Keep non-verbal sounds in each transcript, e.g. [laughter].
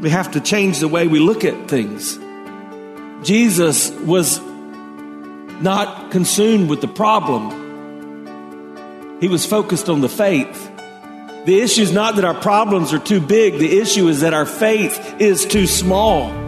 We have to change the way we look at things. Jesus was not consumed with the problem, he was focused on the faith. The issue is not that our problems are too big, the issue is that our faith is too small.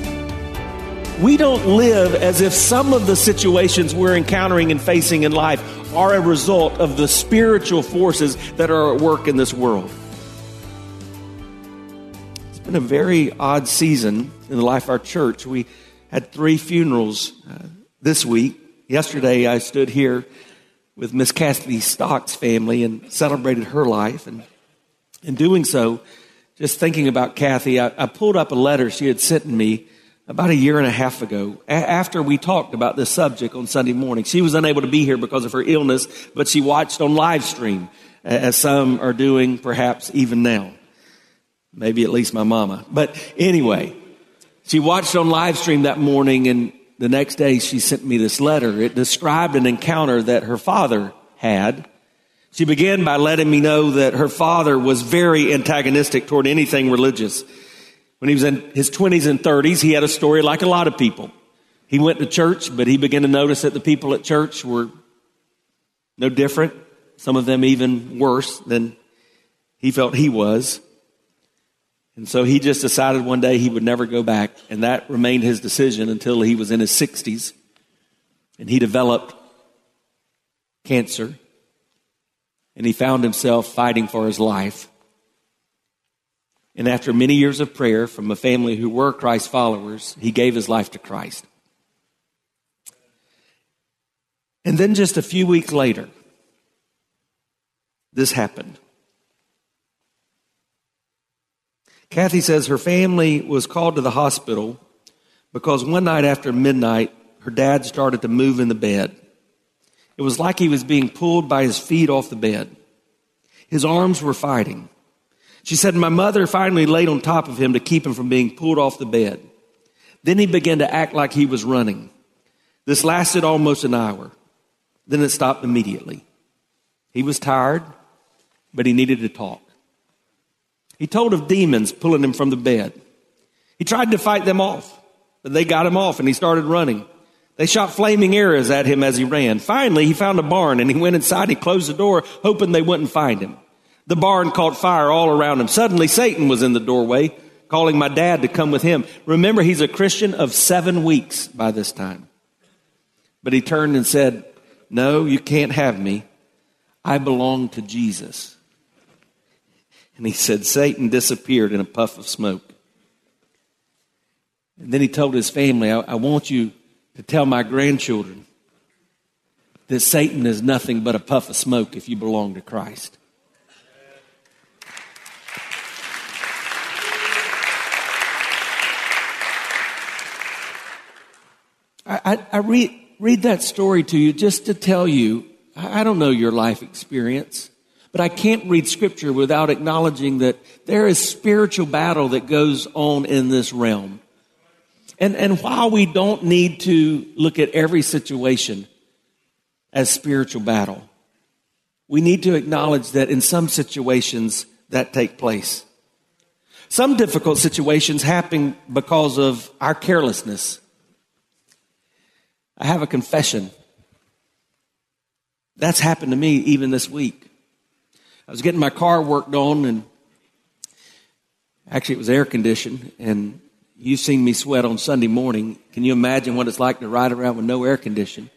we don't live as if some of the situations we're encountering and facing in life are a result of the spiritual forces that are at work in this world. It's been a very odd season in the life of our church. We had three funerals uh, this week. Yesterday, I stood here with Miss Cassidy Stock's family and celebrated her life. And in doing so, just thinking about Kathy, I, I pulled up a letter she had sent me about a year and a half ago, a- after we talked about this subject on Sunday morning. She was unable to be here because of her illness, but she watched on live stream, as some are doing perhaps even now. Maybe at least my mama. But anyway, she watched on live stream that morning, and the next day she sent me this letter. It described an encounter that her father had. She began by letting me know that her father was very antagonistic toward anything religious. When he was in his 20s and 30s, he had a story like a lot of people. He went to church, but he began to notice that the people at church were no different, some of them even worse than he felt he was. And so he just decided one day he would never go back, and that remained his decision until he was in his 60s. And he developed cancer, and he found himself fighting for his life. And after many years of prayer from a family who were Christ followers, he gave his life to Christ. And then just a few weeks later, this happened. Kathy says her family was called to the hospital because one night after midnight, her dad started to move in the bed. It was like he was being pulled by his feet off the bed. His arms were fighting. She said, My mother finally laid on top of him to keep him from being pulled off the bed. Then he began to act like he was running. This lasted almost an hour. Then it stopped immediately. He was tired, but he needed to talk. He told of demons pulling him from the bed. He tried to fight them off, but they got him off and he started running. They shot flaming arrows at him as he ran. Finally, he found a barn and he went inside. He closed the door, hoping they wouldn't find him. The barn caught fire all around him. Suddenly, Satan was in the doorway, calling my dad to come with him. Remember, he's a Christian of seven weeks by this time. But he turned and said, No, you can't have me. I belong to Jesus. And he said, Satan disappeared in a puff of smoke. And then he told his family, I, I want you to tell my grandchildren that Satan is nothing but a puff of smoke if you belong to Christ. I, I, I read, read that story to you just to tell you I don't know your life experience, but I can't read scripture without acknowledging that there is spiritual battle that goes on in this realm. And, and while we don't need to look at every situation as spiritual battle, we need to acknowledge that in some situations that take place. Some difficult situations happen because of our carelessness I have a confession. That's happened to me even this week. I was getting my car worked on, and actually, it was air conditioned. And You've seen me sweat on Sunday morning. Can you imagine what it's like to ride around with no air conditioning?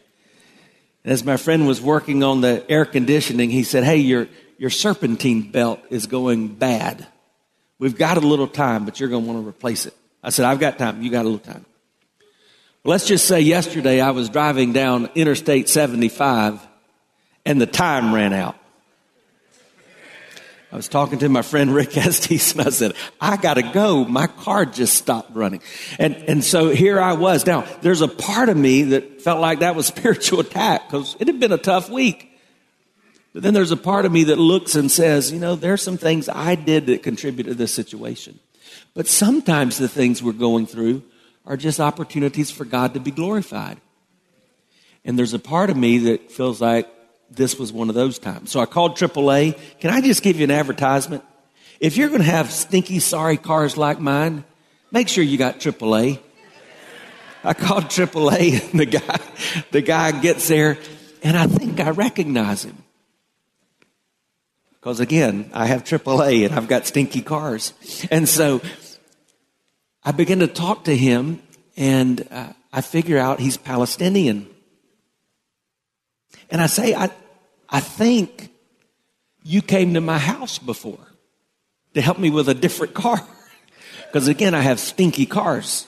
And as my friend was working on the air conditioning, he said, Hey, your, your serpentine belt is going bad. We've got a little time, but you're going to want to replace it. I said, I've got time. You got a little time. Let's just say yesterday I was driving down Interstate 75 and the time ran out. I was talking to my friend Rick [laughs] Estes and I said, I gotta go. My car just stopped running. And, and so here I was. Now, there's a part of me that felt like that was [laughs] spiritual attack because it had been a tough week. But then there's a part of me that looks and says, you know, there's some things I did that contributed to this situation. But sometimes the things we're going through are just opportunities for God to be glorified. And there's a part of me that feels like this was one of those times. So I called AAA. Can I just give you an advertisement? If you're going to have stinky, sorry cars like mine, make sure you got AAA. I called AAA, [laughs] and the guy, the guy gets there, and I think I recognize him. Because again, I have AAA and I've got stinky cars. And so I begin to talk to him, and uh, I figure out he's Palestinian. And I say, I, I think you came to my house before to help me with a different car. [laughs] Because again, I have stinky cars.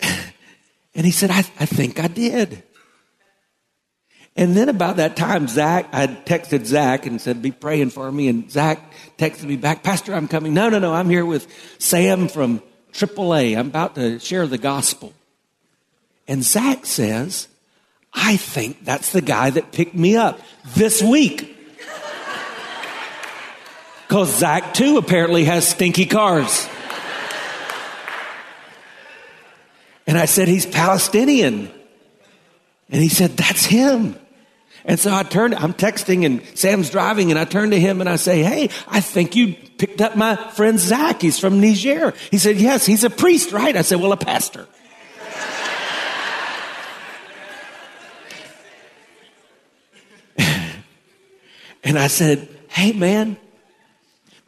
[laughs] and he said, I, I think I did. And then about that time, Zach, I texted Zach and said, be praying for me. And Zach texted me back, Pastor, I'm coming. No, no, no, I'm here with Sam from AAA. I'm about to share the gospel. And Zach says, I think that's the guy that picked me up this week. [laughs] Because Zach, too, apparently has stinky cars. And I said, He's Palestinian. And he said, That's him. And so I turned, I'm texting and Sam's driving and I turn to him and I say, Hey, I think you picked up my friend Zach. He's from Niger. He said, Yes, he's a priest, right? I said, Well, a pastor. [laughs] And I said, Hey, man,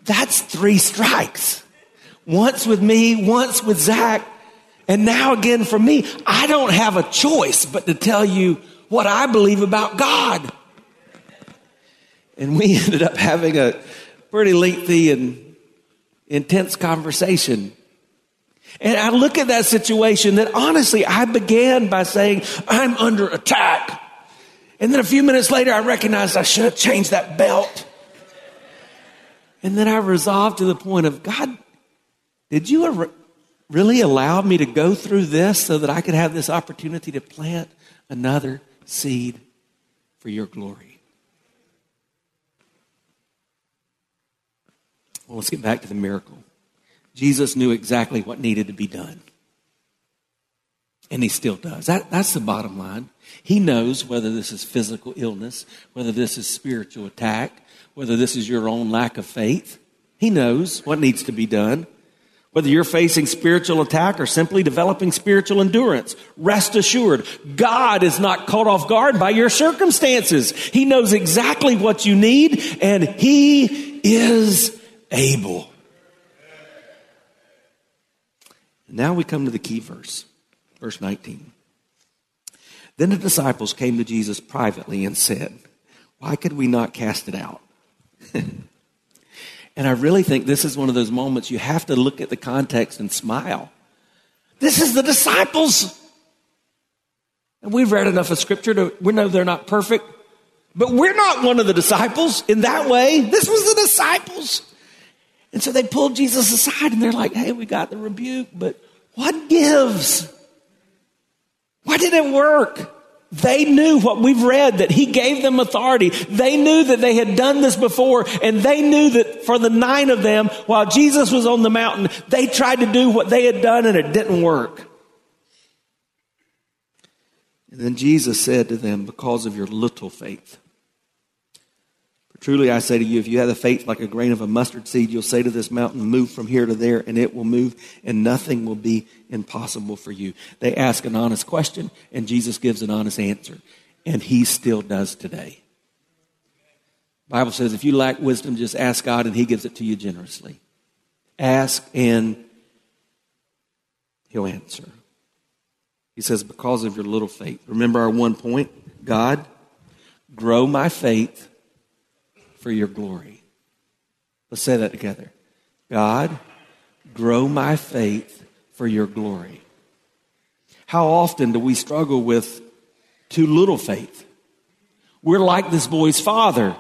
that's three strikes. Once with me, once with Zach, and now again for me. I don't have a choice but to tell you what I believe about God. And we [laughs] ended up having a pretty lengthy and intense conversation. And I look at that situation that honestly, I began by saying, I'm under attack. And then a few minutes later, I recognized I should have changed that belt. And then I resolved to the point of God, did you ever really allow me to go through this so that I could have this opportunity to plant another seed for your glory? Well, let's get back to the miracle. Jesus knew exactly what needed to be done. And he still does. That, that's the bottom line. He knows whether this is physical illness, whether this is spiritual attack, whether this is your own lack of faith. He knows what needs to be done. Whether you're facing spiritual attack or simply developing spiritual endurance, rest assured, God is not caught off guard by your circumstances. He knows exactly what you need and He is able. Now we come to the key verse, verse 19. Then the disciples came to Jesus privately and said, Why could we not cast it out? [laughs] and I really think this is one of those moments you have to look at the context and smile. This is the disciples. And we've read enough of scripture to we know they're not perfect, but we're not one of the disciples in that way. This was the disciples. And so they pulled Jesus aside and they're like, hey, we got the rebuke, but what gives? Why did it work? They knew what we've read that he gave them authority. They knew that they had done this before and they knew that for the nine of them, while Jesus was on the mountain, they tried to do what they had done and it didn't work. And then Jesus said to them, because of your little faith. Truly I say to you, if you have the faith like a grain of a mustard seed, you'll say to this mountain, move from here to there, and it will move, and nothing will be impossible for you. They ask an honest question, and Jesus gives an honest answer. And he still does today. Bible says if you lack wisdom, just ask God and he gives it to you generously. Ask and he'll answer. He says, Because of your little faith. Remember our one point? God, grow my faith for your glory. Let's say that together. God, grow my faith for your glory. How often do we struggle with too little faith? We're like this boy's father.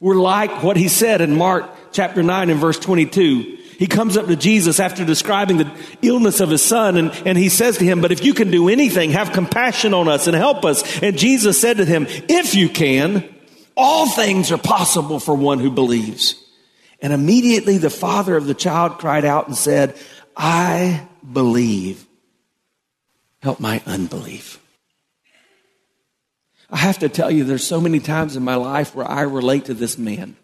We're like what he said in Mark chapter 9 and verse 22. He comes up to Jesus after describing the illness of his son and, and he says to him, But if you can do anything, have compassion on us and help us. And Jesus said to him, If you can, all things are possible for one who believes. And immediately the father of the child cried out and said, I believe. Help my unbelief. I have to tell you, there's so many times in my life where I relate to this man.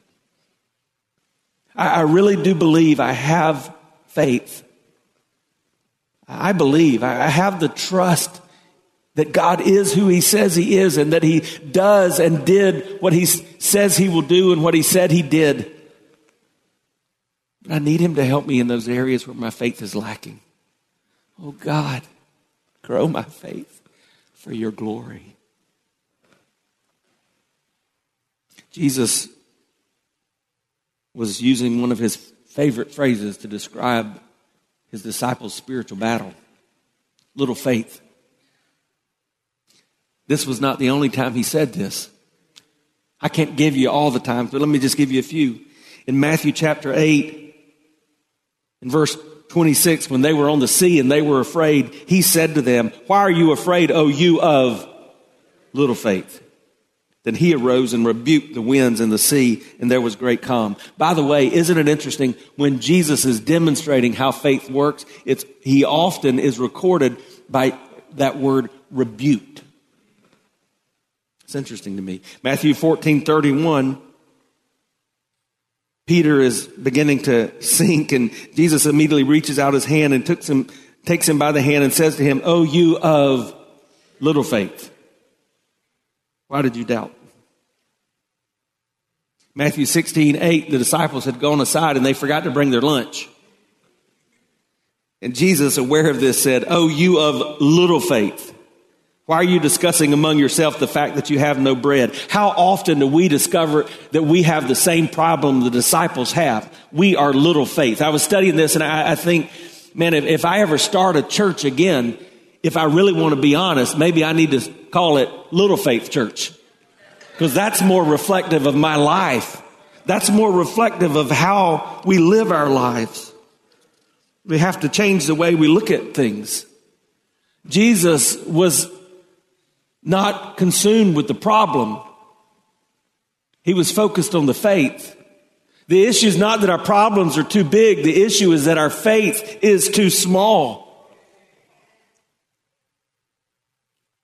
I, I really do believe I have faith. I believe, I have the trust that God is who He says He is and that He does and did what He says He will do and what He said He did. But I need Him to help me in those areas where my faith is lacking. Oh God, grow my faith for your glory. Jesus was using one of his favorite phrases to describe his disciples' spiritual battle little faith. This was not the only time he said this. I can't give you all the times, but let me just give you a few. In Matthew chapter 8, in verse 26, when they were on the sea and they were afraid, he said to them, Why are you afraid, O you of little faith? Then he arose and rebuked the winds and the sea, and there was great calm. By the way, isn't it interesting when Jesus is demonstrating how faith works? It's, he often is recorded by that word rebuked. It's interesting to me. Matthew 14 31, Peter is beginning to sink, and Jesus immediately reaches out his hand and him, takes him by the hand and says to him, Oh, you of little faith. Why did you doubt? Matthew 16, 8, the disciples had gone aside and they forgot to bring their lunch. And Jesus, aware of this, said, Oh, you of little faith. Why are you discussing among yourself the fact that you have no bread? How often do we discover that we have the same problem the disciples have? We are little faith. I was studying this and I, I think, man, if, if I ever start a church again, if I really want to be honest, maybe I need to call it Little Faith Church. Because that's more reflective of my life. That's more reflective of how we live our lives. We have to change the way we look at things. Jesus was not consumed with the problem. He was focused on the faith. The issue is not that our problems are too big. The issue is that our faith is too small.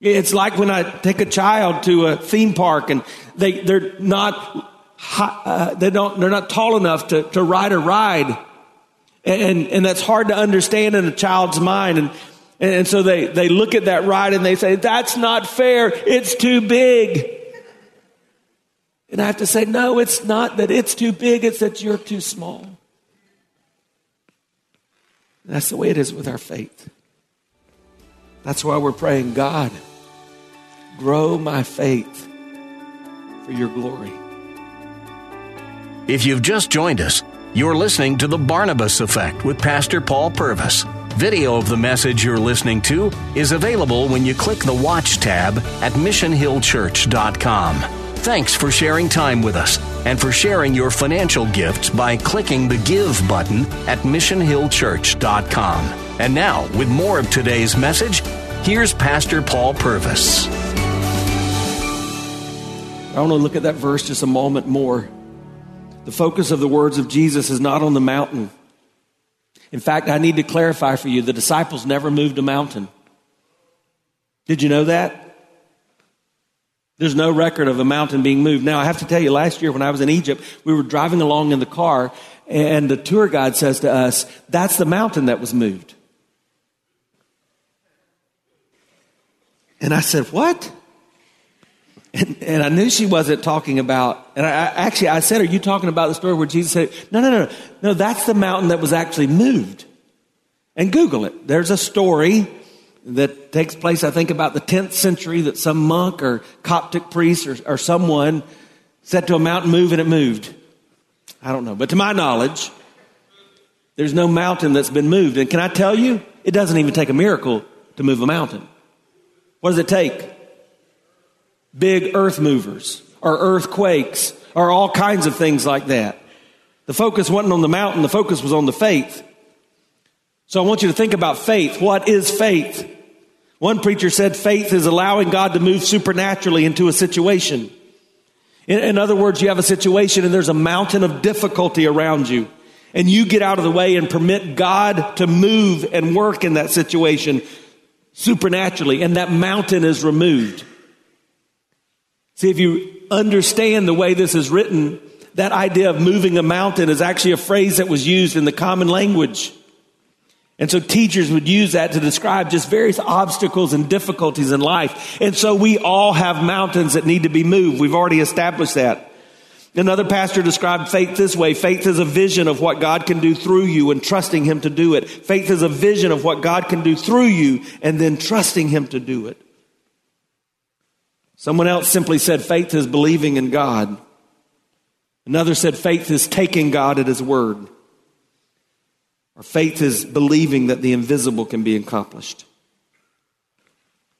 It's like when I take a child to a theme park and they, they're not, uh, they don't, they're not tall enough to, to ride a ride. And, and that's hard to understand in a child's mind. And, and so they, they look at that ride and they say, that's not fair. It's too big. And I have to say, no, it's not that it's too big. It's that you're too small. That's the way it is with our faith. That's why we're praying, God, Grow my faith for your glory. If you've just joined us, you're listening to The Barnabas Effect with Pastor Paul Purvis. Video of the message you're listening to is available when you click the Watch tab at missionhillchurch.com. Thanks for sharing time with us and for sharing your financial gifts by clicking the Give button at missionhillchurch.com. And now, with more of today's message, here's Pastor Paul Purvis. I want to look at that verse just a moment more. The focus of the words of Jesus is not on the mountain. In fact, I need to clarify for you the disciples never moved a mountain. Did you know that? There's no record of a mountain being moved. Now, I have to tell you, last year when I was in Egypt, we were driving along in the car, and the tour guide says to us, That's the mountain that was moved. And I said, What? And, and, I knew she wasn't talking about, and I, actually I said, Are you talking about the story where Jesus said, No, no, no, no, that's the mountain that was actually moved. and Google it. There's a story that takes place, I think, about the 10th century that some monk or Coptic priest or, or someone said to a mountain, move, and it moved. I don't know. But to my knowledge, there's no mountain that's been moved. And can I tell you, it doesn't even take a miracle to move a mountain. What does it take? Big earth movers or earthquakes or all kinds of things like that. The focus wasn't on the mountain, the focus was on the faith. So I want you to think about faith. What is faith? One preacher said faith is allowing God to move supernaturally into a situation. In, in, other words, you have a situation and there's a mountain of difficulty around you. And you get out of the way and permit God to move and work in that situation supernaturally. And that mountain is removed. See, if you understand the way this is written, that idea of moving a mountain is actually a phrase that was used in the common language. And so teachers would use that to describe just various obstacles and difficulties in life. And so we all have mountains that need to be moved. We've already established that. Another pastor described faith this way. Faith is a vision of what God can do through you and trusting Him to do it. Faith is a vision of what God can do through you and then trusting Him to do it. Someone else simply said faith is believing in God. Another said faith is taking God at His word. Or faith is believing that the invisible can be accomplished.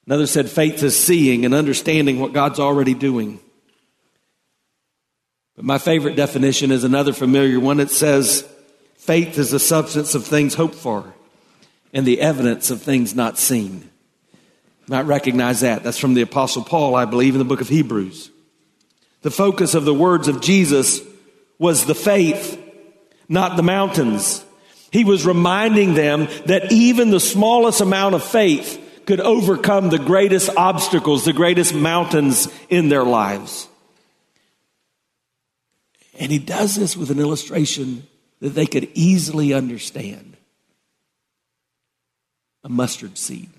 Another said faith is seeing and understanding what God's already doing. But my favorite definition is another familiar one. It says faith is the substance of things hoped for and the evidence of things not seen. Might recognize that. That's from the Apostle Paul, I believe, in the book of Hebrews. The focus of the words of Jesus was the faith, not the mountains. He was reminding them that even the smallest amount of faith could overcome the greatest obstacles, the greatest mountains in their lives. And he does this with an illustration that they could easily understand a mustard seed.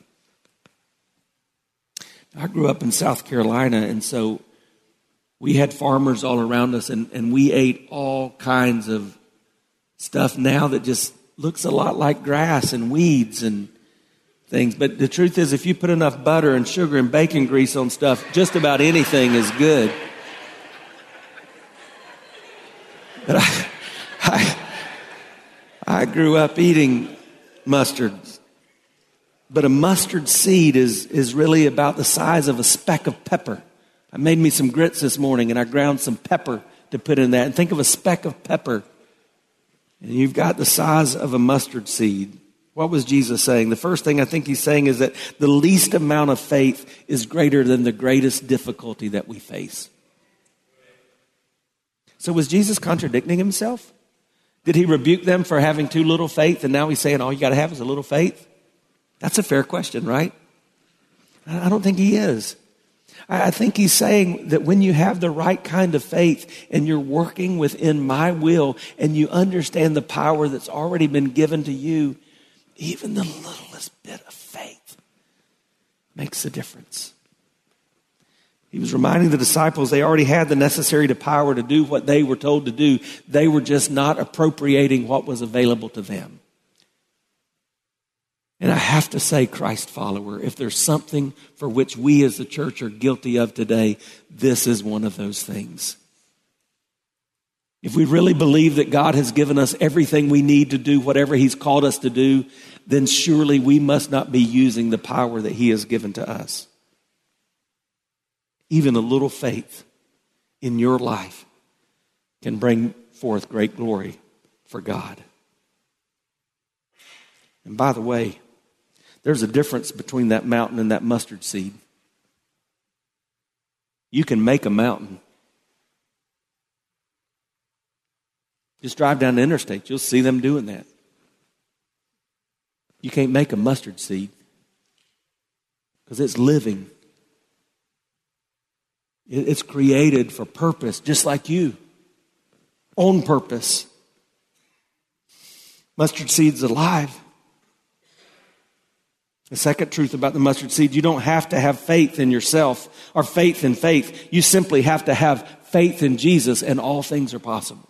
I grew up in South Carolina, and so we had farmers all around us, and, and we ate all kinds of stuff now that just looks a lot like grass and weeds and things. But the truth is, if you put enough butter and sugar and bacon grease on stuff, just about anything is good. But I, I, I grew up eating mustards. But a mustard seed is, is really about the size of a speck of pepper. I made me some grits this morning and I ground some pepper to put in that. And think of a speck of pepper and you've got the size of a mustard seed. What was Jesus saying? The first thing I think he's saying is that the least amount of faith is greater than the greatest difficulty that we face. So was Jesus contradicting himself? Did he rebuke them for having too little faith and now he's saying all you got to have is a little faith? That's a fair question, right? I don't think he is. I think he's saying that when you have the right kind of faith and you're working within my will and you understand the power that's already been given to you, even the littlest bit of faith makes a difference. He was reminding the disciples they already had the necessary to power to do what they were told to do. They were just not appropriating what was available to them. And I have to say, Christ follower, if there's something for which we as the church are guilty of today, this is one of those things. If we really believe that God has given us everything we need to do whatever He's called us to do, then surely we must not be using the power that He has given to us. Even a little faith in your life can bring forth great glory for God. And by the way, there's a difference between that mountain and that mustard seed. You can make a mountain. Just drive down the interstate, you'll see them doing that. You can't make a mustard seed because it's living. It's created for purpose, just like you, on purpose. Mustard seed's alive. The second truth about the mustard seed, you don't have to have faith in yourself or faith in faith. You simply have to have faith in Jesus and all things are possible.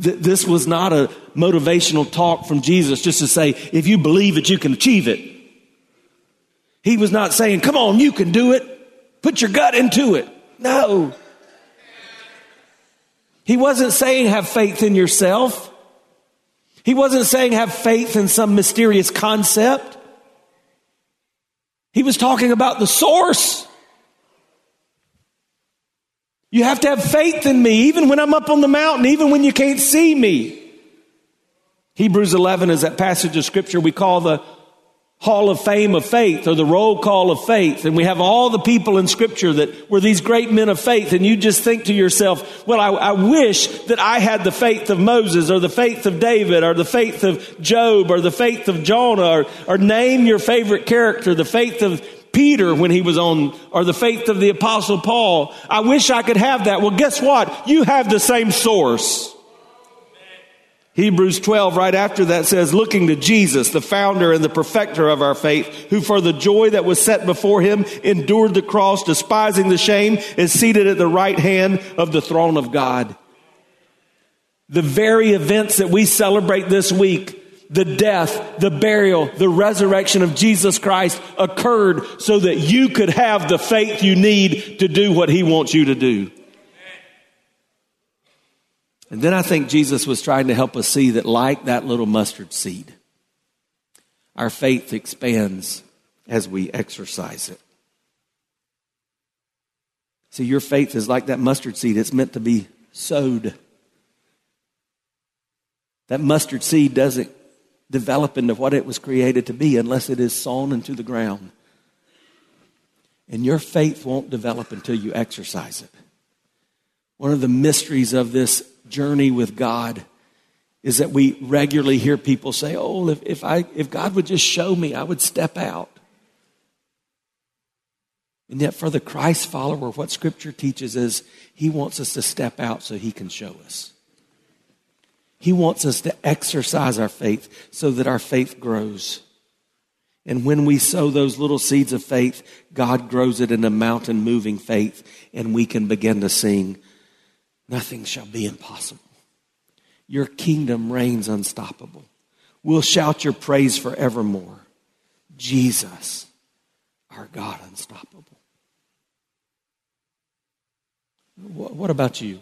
Th- this was not a motivational talk from Jesus just to say, if you believe it, you can achieve it. He was not saying, come on, you can do it. Put your gut into it. No. He wasn't saying have faith in yourself. He wasn't saying have faith in some mysterious concept. He was talking about the source. You have to have faith in me, even when I'm up on the mountain, even when you can't see me. Hebrews 11 is that passage of scripture we call the hall of fame of faith or the roll call of faith. And we have all the people in scripture that were these great men of faith. And you just think to yourself, well, I, I, wish that I had the faith of Moses or the faith of David or the faith of Job or the faith of Jonah or, or name your favorite character, the faith of Peter when he was on, or the faith of the apostle Paul. I wish I could have that. Well, guess what? You have the same source. Hebrews 12, right after that says, looking to Jesus, the founder and the perfecter of our faith, who for the joy that was set before him endured the cross, despising the shame, is seated at the right hand of the throne of God. The very events that we celebrate this week, the death, the burial, the resurrection of Jesus Christ occurred so that you could have the faith you need to do what he wants you to do. And then I think Jesus was trying to help us see that, like that little mustard seed, our faith expands as we exercise it. See, your faith is like that mustard seed, it's meant to be sowed. That mustard seed doesn't develop into what it was created to be unless it is sown into the ground. And your faith won't develop until you exercise it. One of the mysteries of this journey with God is that we regularly hear people say, Oh, if, if, I, if God would just show me, I would step out. And yet, for the Christ follower, what Scripture teaches is He wants us to step out so He can show us. He wants us to exercise our faith so that our faith grows. And when we sow those little seeds of faith, God grows it into mountain moving faith, and we can begin to sing, Nothing shall be impossible. Your kingdom reigns unstoppable. We'll shout your praise forevermore. Jesus, our God, unstoppable. What about you?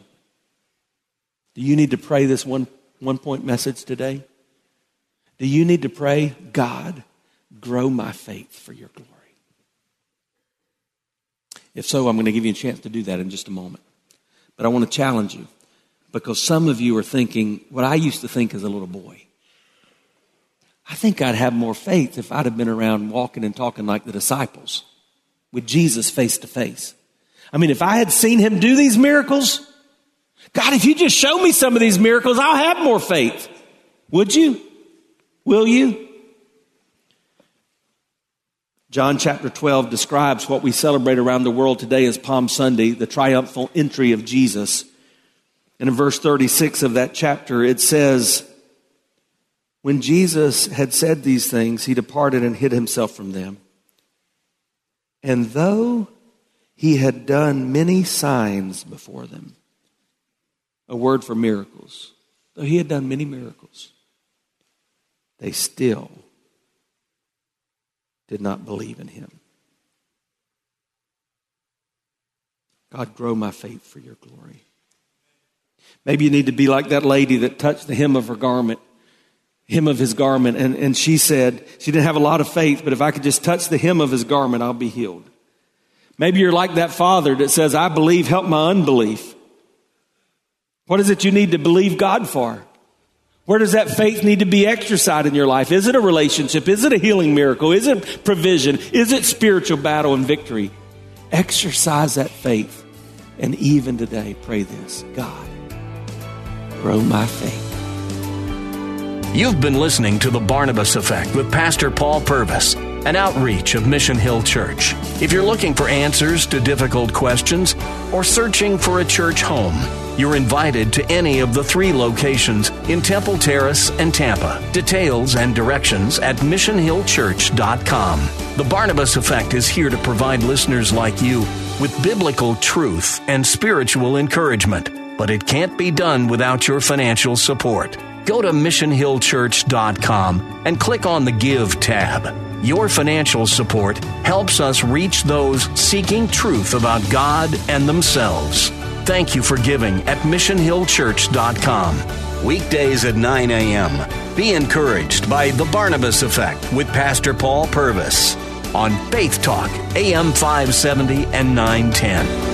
Do you need to pray this one, one point message today? Do you need to pray, God, grow my faith for your glory? If so, I'm going to give you a chance to do that in just a moment. But I want to challenge you because some of you are thinking what I used to think as a little boy. I think I'd have more faith if I'd have been around walking and talking like the disciples with Jesus face to face. I mean, if I had seen him do these miracles, God, if you just show me some of these miracles, I'll have more faith. Would you? Will you? John chapter 12 describes what we celebrate around the world today as Palm Sunday, the triumphal entry of Jesus. And in verse 36 of that chapter, it says, When Jesus had said these things, he departed and hid himself from them. And though he had done many signs before them, a word for miracles, though he had done many miracles, they still did not believe in him. God, grow my faith for your glory. Maybe you need to be like that lady that touched the hem of her garment, hem of his garment, and, and she said, she didn't have a lot of faith, but if I could just touch the hem of his garment, I'll be healed. Maybe you're like that father that says, I believe, help my unbelief. What is it you need to believe God for? Where does that faith need to be exercised in your life? Is it a relationship? Is it a healing miracle? Is it provision? Is it spiritual battle and victory? Exercise that faith. And even today, pray this God, grow my faith. You've been listening to The Barnabas Effect with Pastor Paul Purvis, an outreach of Mission Hill Church. If you're looking for answers to difficult questions or searching for a church home, you're invited to any of the three locations in Temple Terrace and Tampa. Details and directions at missionhillchurch.com. The Barnabas Effect is here to provide listeners like you with biblical truth and spiritual encouragement. but it can't be done without your financial support. Go to missionhillchurch.com and click on the Give tab. Your financial support helps us reach those seeking truth about God and themselves. Thank you for giving at missionhillchurch.com. Weekdays at 9 a.m. Be encouraged by The Barnabas Effect with Pastor Paul Purvis on Faith Talk, AM 570 and 910.